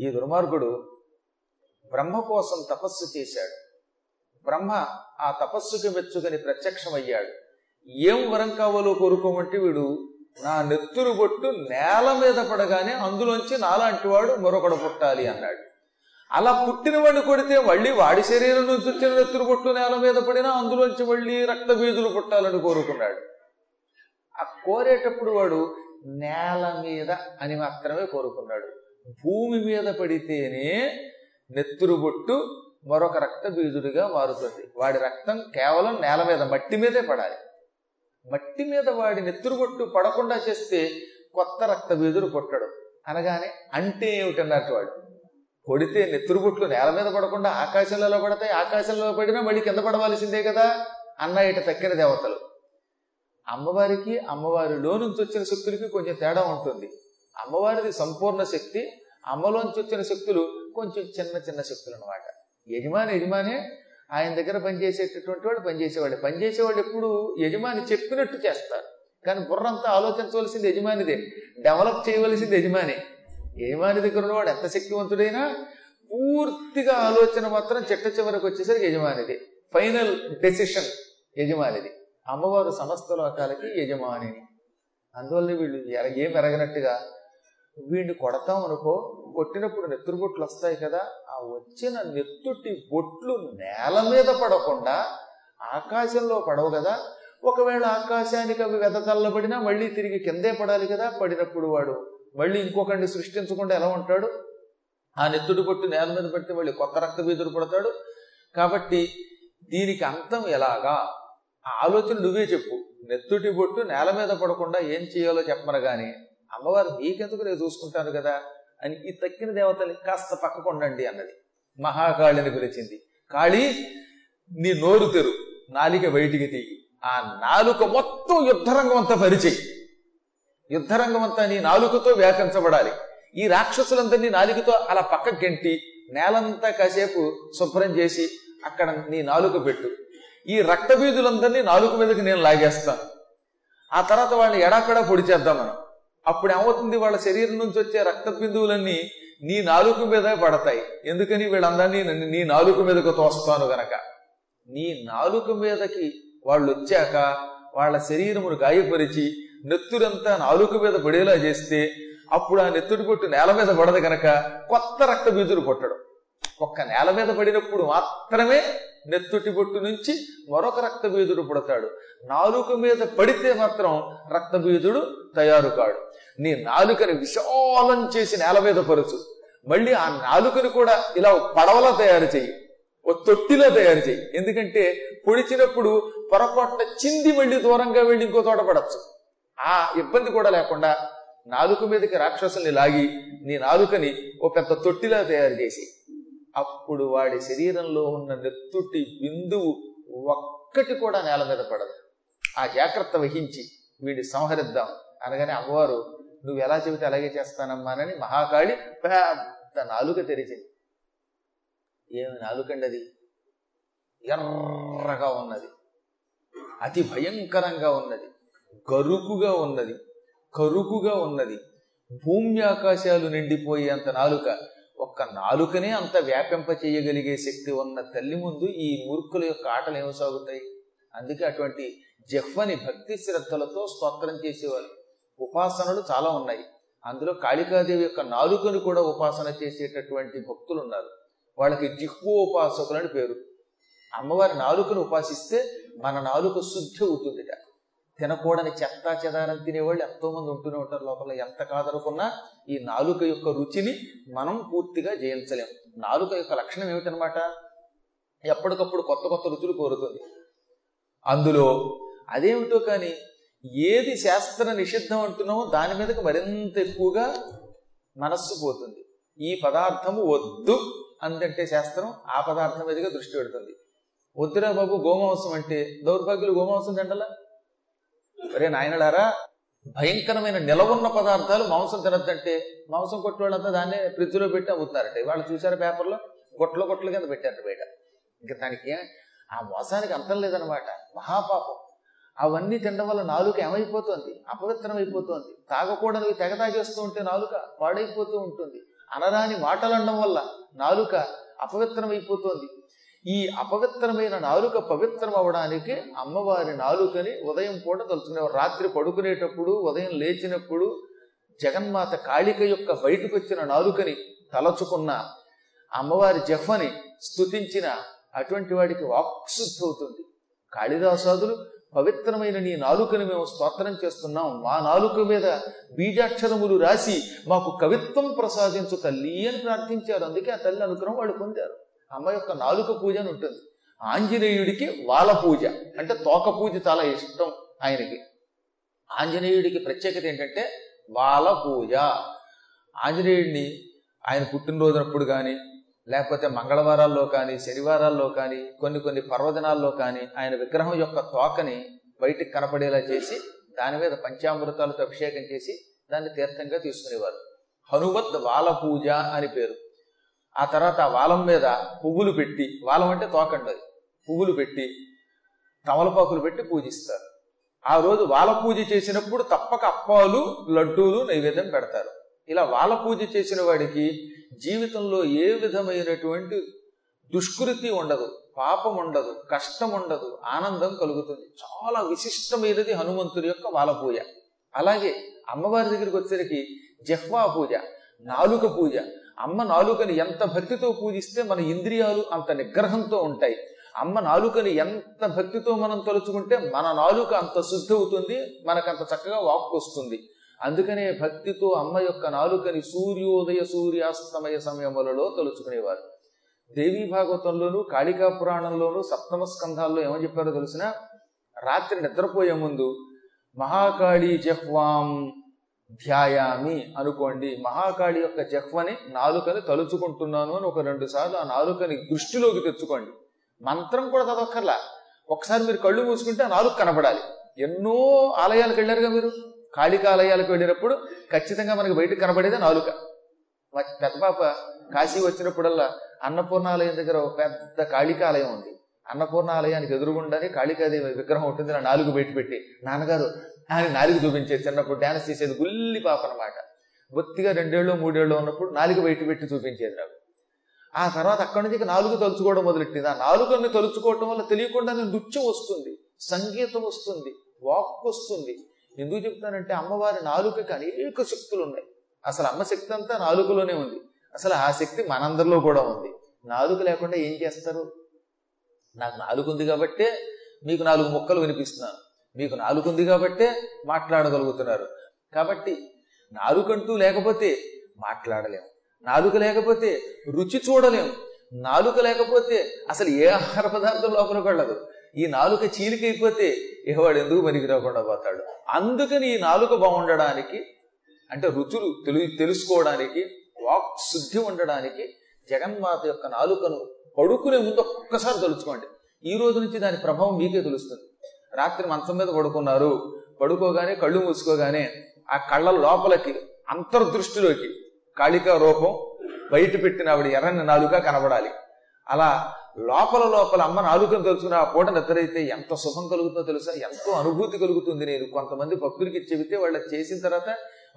ఈ దుర్మార్గుడు బ్రహ్మ కోసం తపస్సు చేశాడు. బ్రహ్మ ఆ తపస్సుకి మెచ్చుకని ప్రత్యక్షమయ్యాడు. ఏం వరం కావాలో కోరుకోమంటే వీడు నా నెత్తురు బొట్టు నేల మీద పడగానే అందులోంచి నాలాంటి వాడు మరొకడు పుట్టాలి అన్నాడు. అలా పుట్టిన వాడిని కొడితే మళ్ళీ వాడి శరీరం నుంచి వచ్చిన నెత్తురు బొట్టు నేల మీద పడినా అందులోంచి మళ్ళీ రక్త బీజులు పుట్టాలని కోరుకున్నాడు. ఆ కోరేటప్పుడు వాడు నేల మీద అని మాత్రమే కోరుకున్నాడు. భూమి మీద పడితేనే నెత్తురు బొట్టు మరొక రక్త బీజుడిగా మారుతుంది. వాడి రక్తం కేవలం నేల మీద మట్టి మీదే పడాలి. మట్టి మీద వాడి నెత్తురు బొట్టు పడకుండా చేస్తే కొత్త రక్త బీజుడు కొట్టడు అనగానే అంటే ఏమిటన్నట్టు వాడు? కొడితే నెత్తురుబొట్లు నేల మీద పడకుండా ఆకాశంలో పడతాయి ఆకాశంలో పడినా మళ్ళీ కింద పడవలసిందే కదా? అన్న ఇట తక్కిన దేవతలు. అమ్మవారికి అమ్మవారిలో నుంచి వచ్చిన శక్తులకి కొంచెం తేడా ఉంటుంది. అమ్మవారిది సంపూర్ణ శక్తి అమ్మలోంచి వచ్చిన శక్తులు కొంచెం చిన్న చిన్న శక్తులు అనమాట యజమాని యజమానే ఆయన దగ్గర పనిచేసేటటువంటి వాడు పనిచేసేవాడు. పనిచేసేవాడు ఎప్పుడు యజమాని చెప్పినట్టు చేస్తారు. కానీ బుర్రంతా ఆలోచించవలసింది యజమానిదే. డెవలప్ చేయవలసింది యజమాని. యజమాని దగ్గర ఉన్నవాడు ఎంత శక్తివంతుడైనా పూర్తిగా ఆలోచన మాత్రం చిట్ట చివరికి వచ్చేసరికి యజమానిది. Final decision యజమానిది. అమ్మవారు సమస్త లోకాలకి యజమానిని. అందువల్ల వీళ్ళు ఎర- ఏం ఎరగనట్టుగా వీడిని కొడతాం అనుకో కొట్టినప్పుడు నెత్తురుబొట్లు వస్తాయి కదా ఆ వచ్చిన నెత్తుటి బొట్లు నేల మీద పడకుండా ఆకాశంలో పడవు కదా. ఒకవేళ ఆకాశానికి అవి వెదతల్లబడినా మళ్ళీ తిరిగి కిందే పడాలి కదా పడినప్పుడు వాడు మళ్ళీ ఇంకొకరిని సృష్టించకుండా ఎలా ఉంటాడు? ఆ నెత్తుడి బొట్టు నేల మీద పడితే మళ్ళీ కొత్త రక్త బీదుడు పడతాడు. కాబట్టి దీనికి అంతం ఎలాగా? ఆ ఆలోచన నువ్వే చెప్పు. నెత్తుటి బొట్టు నేల మీద పడకుండా ఏం చేయాలో చెప్పమనగాని అమ్మవారు నీకెందుకు నేను చూసుకుంటాను కదా? అని ఈ తక్కిన దేవతని కాస్త పక్కకుండండి అన్నది. మహాకాళిని పిలిచింది. కాళీ నీ నోరు తెరు నాలిక బయటికి తీయి. ఆ నాలుక మొత్తం యుద్ధరంగం అంతా పరిచేయి. యుద్ధరంగం అంతా నీ నాలుకతో వ్యాకరించబడాలి ఈ రాక్షసులందరినీ నాలుకతో అలా పక్క గెంటి నేలంతా కాసేపు శుభ్రం చేసి అక్కడ నీ నాలుక పెట్టు. ఈ రక్తబీజులందరినీ నాలుక మీదకి నేను లాగేస్తాను. ఆ తర్వాత వాళ్ళని ఎడాకడా పొడి చేద్దాం మనం. అప్పుడు ఏమవుతుంది వాళ్ళ శరీరం నుంచి వచ్చే రక్త బిందువులన్నీ నీ నాలుక మీద పడతాయి. ఎందుకని వీళ్ళందరినీ నీ నాలుక మీదకు తోస్తాను గనక? నీ నాలుక మీదకి వాళ్ళు వచ్చాక వాళ్ళ శరీరమును గాయపరిచి నెత్తురంతా నాలుక మీద పడేలా చేస్తే అప్పుడు ఆ నెత్తుడి పొట్టు నేల మీద పడదు గనక కొత్త రక్త బీజులు పుట్టడం. ఒక్క నేల మీద పడినప్పుడు మాత్రమే నెత్తుటి బొట్టు నుంచి మరొక రక్తబీజుడు పుడతాడు. నాలుక మీద పడితే మాత్రం రక్తబీజుడు తయారు కాడు. నీ నాలుకని విశాలం చేసి నేల మీద పరుచు. మళ్ళీ ఆ నాలుకని కూడా ఇలా పడవలా తయారు చేయి ఓ తొట్టిలో తయారు చేయి ఎందుకంటే పొడిచినప్పుడు పొరపాటున చింది మళ్ళీ దూరంగా వెళ్ళి ఇంకో తోట పడచ్చు. ఆ ఇబ్బంది కూడా లేకుండా నాలుక మీదకి రాక్షసుల్ని లాగి నీ నాలుకని ఓ పెద్ద తొట్టిలా తయారు చేసి అప్పుడు వాడి శరీరంలో ఉన్న నెత్తుటి బిందువు ఒక్కటి కూడా నేల మీద పడదు. ఆ జాగ్రత్త వహించి వీడిని సంహరిద్దాం. అనగానే అమ్మవారు నువ్వు ఎలా చెబితే అలాగే చేస్తానమ్మానని మహాకాళి పెద్ద నాలుక తెరిచింది ఏమి నాలుకండి అది ఎర్రగా ఉన్నది. అతి భయంకరంగా ఉన్నది. గరుకుగా ఉన్నది. కరుకుగా ఉన్నది. భూమి ఆకాశాలు నిండిపోయేంత నాలుక. ఒక్క నాలుకనే అంత వ్యాపింప చేయగలిగే శక్తి ఉన్న తల్లి ముందు ఈ మూర్ఖుల యొక్క ఆటలు ఏమి సాగుతాయి? అందుకే అటువంటి జహ్వని భక్తి శ్రద్ధలతో స్తోత్రం చేసేవాళ్ళు. ఉపాసనలు చాలా ఉన్నాయి. అందులో కాళికాదేవి యొక్క నాలుకను కూడా ఉపాసన చేసేటటువంటి భక్తులు ఉన్నారు వాళ్ళకి జిహ్వోపాసకులు అని పేరు. అమ్మవారి నాలుకను ఉపాసిస్తే మన నాలుక శుద్ధి అవుతుందిట తినకూడని చెత్త చెదారం తినేవాళ్ళు ఎంతోమంది ఉంటూనే ఉంటారు లోపల. ఎంత కాదనుకున్నా ఈ నాలుక యొక్క రుచిని మనం పూర్తిగా జయించలేం. నాలుక యొక్క లక్షణం ఏమిటనమాట? ఎప్పటికప్పుడు కొత్త కొత్త రుచులు కోరుతుంది. అందులో అదేమిటో కానీ ఏది శాస్త్ర నిషిద్ధం అంటున్నామో దాని మీదకి మరింత ఎక్కువగా మనస్సు పోతుంది. ఈ పదార్థము వద్దు అందంటే శాస్త్రం ఆ పదార్థం మీదుగా దృష్టి పెడుతుంది. వద్దురా బాబు గోమాంసం అంటే దౌర్భాగ్యులు గోమాంసం తిండలా అరే నాయనలారా భయంకరమైన నిలవున్న పదార్థాలు మాంసం తినద్దంటే మాంసం కొట్టు వాళ్ళంతా దాన్నే ఫ్రిడ్జ్లో పెట్టి అమ్ముతున్నారంటే. వాళ్ళు చూసారు పేపర్లో? గొట్టలు గొట్టలు కింద పెట్టారు బయట. ఇంకా దానికి ఆ మోసానికి అంతం లేదనమాట. మహాపాపం. అవన్నీ తినడం వల్ల నాలుక ఏమైపోతుంది? అపవిత్రమైపోతుంది. అయిపోతుంది తాగకూడనివి తెగ తాగేస్తూ ఉంటే నాలుక పాడైపోతూ ఉంటుంది. అనరాని మాటలు అనడం వల్ల నాలుక అపవిత్రమైపోతుంది. ఈ అపవిత్రమైన నాలుక పవిత్రం అవడానికి అమ్మవారి నాలుకని ఉదయం పూట తలుచుకునేవారు. రాత్రి పడుకునేటప్పుడు ఉదయం లేచినప్పుడు జగన్మాత కాళిక యొక్క బయటకు వచ్చిన నాలుకని తలచుకున్న అమ్మవారి జఫని స్తుతించిన అటువంటి వాడికి వాక్శుద్ధి అవుతుంది. కాళిదాసాదులు పవిత్రమైన నీ నాలుకని మేము స్తోత్రం చేస్తున్నాం. మా నాలుక మీద బీజాక్షరములు రాసి మాకు కవిత్వం ప్రసాదించు తల్లి అని ప్రార్థించారు. అందుకే ఆ తల్లి అనుగ్రహం వాళ్ళు పొందారు. అమ్మ యొక్క నాలుక పూజ అని ఉంటుంది. ఆంజనేయుడికి వాల పూజ. అంటే తోక పూజ చాలా ఇష్టం ఆయనకి. ఆంజనేయుడికి ప్రత్యేకత ఏంటంటే వాల పూజ. ఆంజనేయుడిని ఆయన పుట్టినరోజునప్పుడు కానీ లేకపోతే మంగళవారాల్లో కానీ శనివారాల్లో కానీ కొన్ని కొన్ని పర్వదినాల్లో కానీ ఆయన విగ్రహం యొక్క తోకని బయటికి కనపడేలా చేసి దాని మీద పంచామృతాలతో అభిషేకం చేసి దాన్ని తీర్థంగా తీసుకునేవారు. హనుమత్ వాల పూజ అని పేరు. ఆ తర్వాత ఆ వాలం మీద పువ్వులు పెట్టి వాలం అంటే తోకండి పువ్వులు పెట్టి తమలపాకులు పెట్టి పూజిస్తారు. ఆ రోజు వాల పూజ చేసినప్పుడు తప్పక అప్పాలు లడ్డూలు నైవేద్యం పెడతారు. ఇలా వాల పూజ చేసిన వాడికి జీవితంలో ఏ విధమైనటువంటి దుష్కృతి ఉండదు పాపం ఉండదు కష్టం ఉండదు ఆనందం కలుగుతుంది. చాలా విశిష్టమైనది హనుమంతుడి యొక్క వాల పూజ అలాగే అమ్మవారి దగ్గరికి వచ్చేసరికి జహ్వా పూజ నాలుక పూజ. అమ్మ నాలుకని ఎంత భక్తితో పూజిస్తే మన ఇంద్రియాలు అంత నిగ్రహంతో ఉంటాయి. అమ్మ నాలుకని ఎంత భక్తితో మనం తలుచుకుంటే మన నాలుక అంత శుద్ధి అవుతుంది మనకంత చక్కగా వాక్కు వస్తుంది. అందుకనే భక్తితో అమ్మ యొక్క నాలుకని సూర్యోదయ సూర్యాస్తమయ సమయములలో తలుచుకునేవారు. దేవీ భాగవతంలోను కాళికా పురాణంలోను సప్తమ స్కంధాల్లో ఏమని చెప్పారో తెలిసిన రాత్రి నిద్రపోయే ముందు మహాకాళి జహ్వాం ధ్యాయామి అనుకోండి. మహాకాళి యొక్క జహ్వని నాలుకని తలుచుకుంటున్నాను అని ఒక రెండు సార్లు ఆ నాలుకని దృష్టిలోకి తెచ్చుకోండి. మంత్రం కూడా చదవక్కర్లా. ఒకసారి మీరు కళ్ళు మూసుకుంటే ఆ నాలుగు కనపడాలి. ఎన్నో ఆలయాలకు వెళ్ళారుగా మీరు? కాళిక ఆలయాలకు వెళ్ళినప్పుడు ఖచ్చితంగా మనకి బయటకు కనబడేది నాలుక. మా పెద్ద పాప కాశీ వచ్చినప్పుడల్లా అన్నపూర్ణ ఆలయం దగ్గర ఒక పెద్ద కాళికాలయం ఉంది. అన్నపూర్ణ ఆలయానికి ఎదురుగుండానే కాళికాదేవి విగ్రహం ఉంటుంది నా నాలుగు బయట పెట్టి. నాన్నగారు ఆయన నాలుగు చూపించేది చిన్నప్పుడు డ్యాన్స్ చేసేది గుల్లి పాప అనమాట బొత్తిగా రెండేళ్ళు మూడేళ్ళు ఉన్నప్పుడు నాలుగు బయట పెట్టి చూపించేది నాకు. ఆ తర్వాత అక్కడి నుంచి నాలుగు తలుచుకోవడం మొదలెట్టింది. ఆ నాలుగుని తలుచుకోవటం వల్ల తెలియకుండా నృత్యం వస్తుంది సంగీతం వస్తుంది వాక్ వస్తుంది. ఎందుకు చెప్తానంటే అమ్మవారి నాలుకకి అనేక శక్తులు ఉన్నాయి అసలు అమ్మ శక్తి అంతా నాలుకలోనే ఉంది. అసలు ఆ శక్తి మనందరిలో కూడా ఉంది. నాలుక లేకుండా ఏం చేస్తారు? నాకు నాలుగు ఉంది కాబట్టే మీకు నాలుగు ముక్కలు వినిపిస్తున్నాను మీకు నాలుగు ఉంది కాబట్టే మాట్లాడగలుగుతున్నారు. కాబట్టి నాలుకంటూ లేకపోతే మాట్లాడలేము నాలుక లేకపోతే రుచి చూడలేము నాలుక లేకపోతే అసలు ఏ ఆహార పదార్థం లోపలికి వెళ్ళదు. ఈ నాలుక చీలికైపోతే ఇహవాడు ఎందుకు పనికి రాకుండా పోతాడు? అందుకని ఈ నాలుక బాగుండడానికి అంటే రుచులు తెలు తెలుసుకోవడానికి వాక్ శుద్ధి ఉండడానికి జగన్మాత యొక్క నాలుకను పడుకునే ముందు ఒక్కసారి తలుచుకోండి. ఈ రోజు నుంచి దాని ప్రభావం మీకే తెలుస్తుంది. రాత్రి మంచం మీద పడుకున్నారు పడుకోగానే కళ్ళు మూసుకోగానే ఆ కళ్ళ లోపలికి అంతర్దృష్టిలోకి కాళికా రూపం బయట పెట్టిన ఆవిడ ఎర్రని నాలుక కనబడాలి. అలా లోపల లోపల అమ్మ నాలుకను తెలుసుకుని ఆ పూట నిద్రైతే ఎంత సుఖం కలుగుతుందో తెలుసా? ఎంతో అనుభూతి కలుగుతుంది నేను. కొంతమంది భక్తులకి చెబితే వాళ్ళకి చేసిన తర్వాత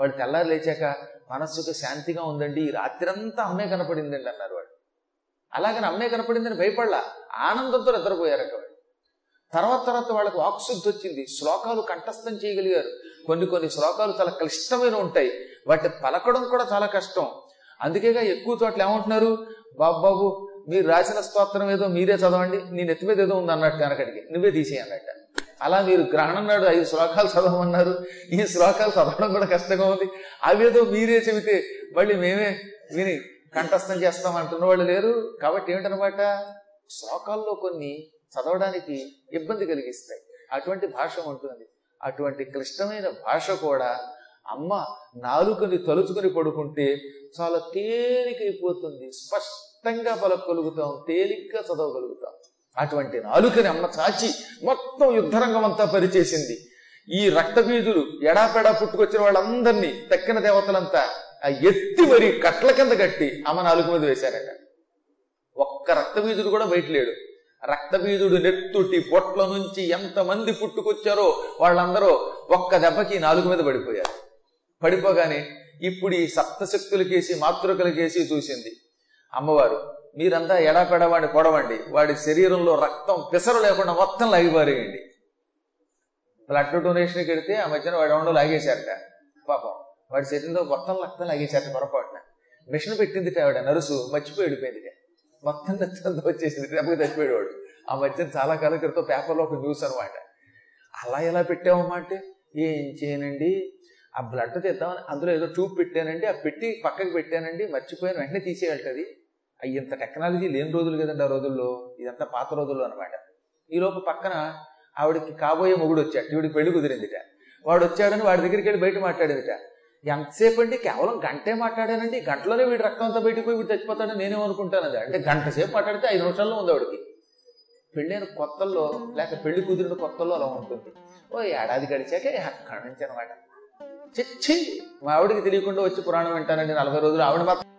వాళ్ళు తెల్లారి లేచాక మనస్సుకు శాంతిగా ఉందండి. ఈ రాత్రంతా అమ్మే కనపడిందండి అన్నారు వాళ్ళు. అలాగని అమ్మే కనపడిందని భయపడలా. ఆనందంతో నిద్రపోయారట వాళ్ళు. తర్వాత తర్వాత వాళ్ళకి వాక్శుద్ధి వచ్చింది. శ్లోకాలు కంఠస్థం చేయగలిగారు. కొన్ని కొన్ని శ్లోకాలు చాలా క్లిష్టమైన ఉంటాయి. వాటి పలకడం కూడా చాలా కష్టం. అందుకేగా ఎక్కువ చోట్ల ఏమంటున్నారు? బాబు బాబు మీరు రాసిన స్తోత్రం ఏదో మీరే చదవండి నీ నెత్తి మీద ఏదో ఉంది అన్నట్టు వెనకడికి నువ్వే తీసేయన్నట్ట. అలా మీరు గ్రహణం నాడు ఐదు శ్లోకాలు చదవమన్నారు. ఈ శ్లోకాలు చదవడం కూడా కష్టంగా ఉంది. అవేదో మీరే చెబితే మళ్ళీ మేమే విని కంఠస్థం చేస్తాం అంటున్న వాళ్ళు లేరు. కాబట్టి ఏమిటనమాట? శ్లోకాల్లో కొన్ని చదవడానికి ఇబ్బంది కలిగిస్తాయి. అటువంటి భాష ఉంటుంది అటువంటి క్లిష్టమైన భాష కూడా అమ్మ నాలుకని తలుచుకుని పడుకుంటే చాలా తేలికైపోతుంది స్పష్టంగా పలకగలుగుతాం తేలిగ్గా చదవగలుగుతాం. అటువంటి నాలుకని అమ్మ చాచి మొత్తం యుద్ధరంగం అంతా పరిచేసింది. ఈ రక్తబీజులు ఎడాపెడా పుట్టుకొచ్చిన వాళ్ళందరినీ తక్కిన దేవతలంతా ఆ ఎత్తి మరి కట్ల కింద కట్టి అమ్మ నాలుగు మీద వేశారట. ఒక్క రక్తబీజుడు కూడా బయట లేడు. రక్తబీజుడు నెత్తుటి పొట్ల నుంచి ఎంతమంది పుట్టుకొచ్చారో వాళ్ళందరూ ఒక్క దెబ్బకి నాలుగు మీద పడిపోయారు. పడిపోగానే ఇప్పుడు ఈ సప్తశక్తులకేసి మాతృకలకేసి చూసింది. అమ్మవారు మీరంతా ఎడాపెడా వాడిని వాడి శరీరంలో రక్తం పిసరు లేకుండా మొత్తం లాగిపారేయండి. బ్లడ్ డొనేషన్కి వెడితే ఆ మధ్యన వాడు ఎవడో లాగేశారట. పాపం. వాడి శరీరంలో మొత్తం రక్తం లాగేశారట పొరపాటున. మిషన్ పెట్టింది ఆవిడ నరుసు మర్చిపోయి వెళ్ళిపోయింది మొత్తం రక్తంతో వచ్చేసింది దెబ్బకి చచ్చిపోయేవాడు. ఆ మధ్యన చాలా కాలం క్రితం పేపర్లో ఒక న్యూస్ అనమాట అలా ఎలా పెట్టావమ్మా అంటే ఏం చేయనండి? ఆ బ్లడ్ తెద్దామని అందులో ఏదో ట్యూబ్ పెట్టానండి ఆ పెట్టి పక్కకి పెట్టానండి మర్చిపోయాను వెంటనే తీసేయాలి ఇంత టెక్నాలజీ లేని రోజులు కదండి ఆ రోజుల్లో? ఇదంతా పాత రోజుల్లో అనమాట ఈలోపు పక్కన ఆవిడకి కాబోయే మొగుడు వచ్చాడు. ఈవిడికి పెళ్ళి కుదిరిందిట. వాడు వచ్చాడని వాడి దగ్గరికి వెళ్ళి బయట మాట్లాడేదిట. ఎంతసేపు అండి? కేవలం గంటే మాట్లాడానండి. గంటలోనే వీడి రక్తం అంతా బయటకు పోయి వీడు చచ్చిపోతాడని నేనేమనుకుంటాను అది. అంటే గంట సేపు మాట్లాడితే ఐదు నిమిషాల్లో ఉంది ఆవిడకి. పెళ్ళైన కొత్తల్లో లేక పెళ్ళి కుదిరిన కొత్తల్లో అలా ఉంటుంది. ఓ ఏడాది గడిచాక అక్కడి నుంచి అనమాట చిచ్చి మా ఆవిడకి తెలియకుండా వచ్చి పురాణం వింటానండి. నలభై రోజులు ఆవిడ మాత్రం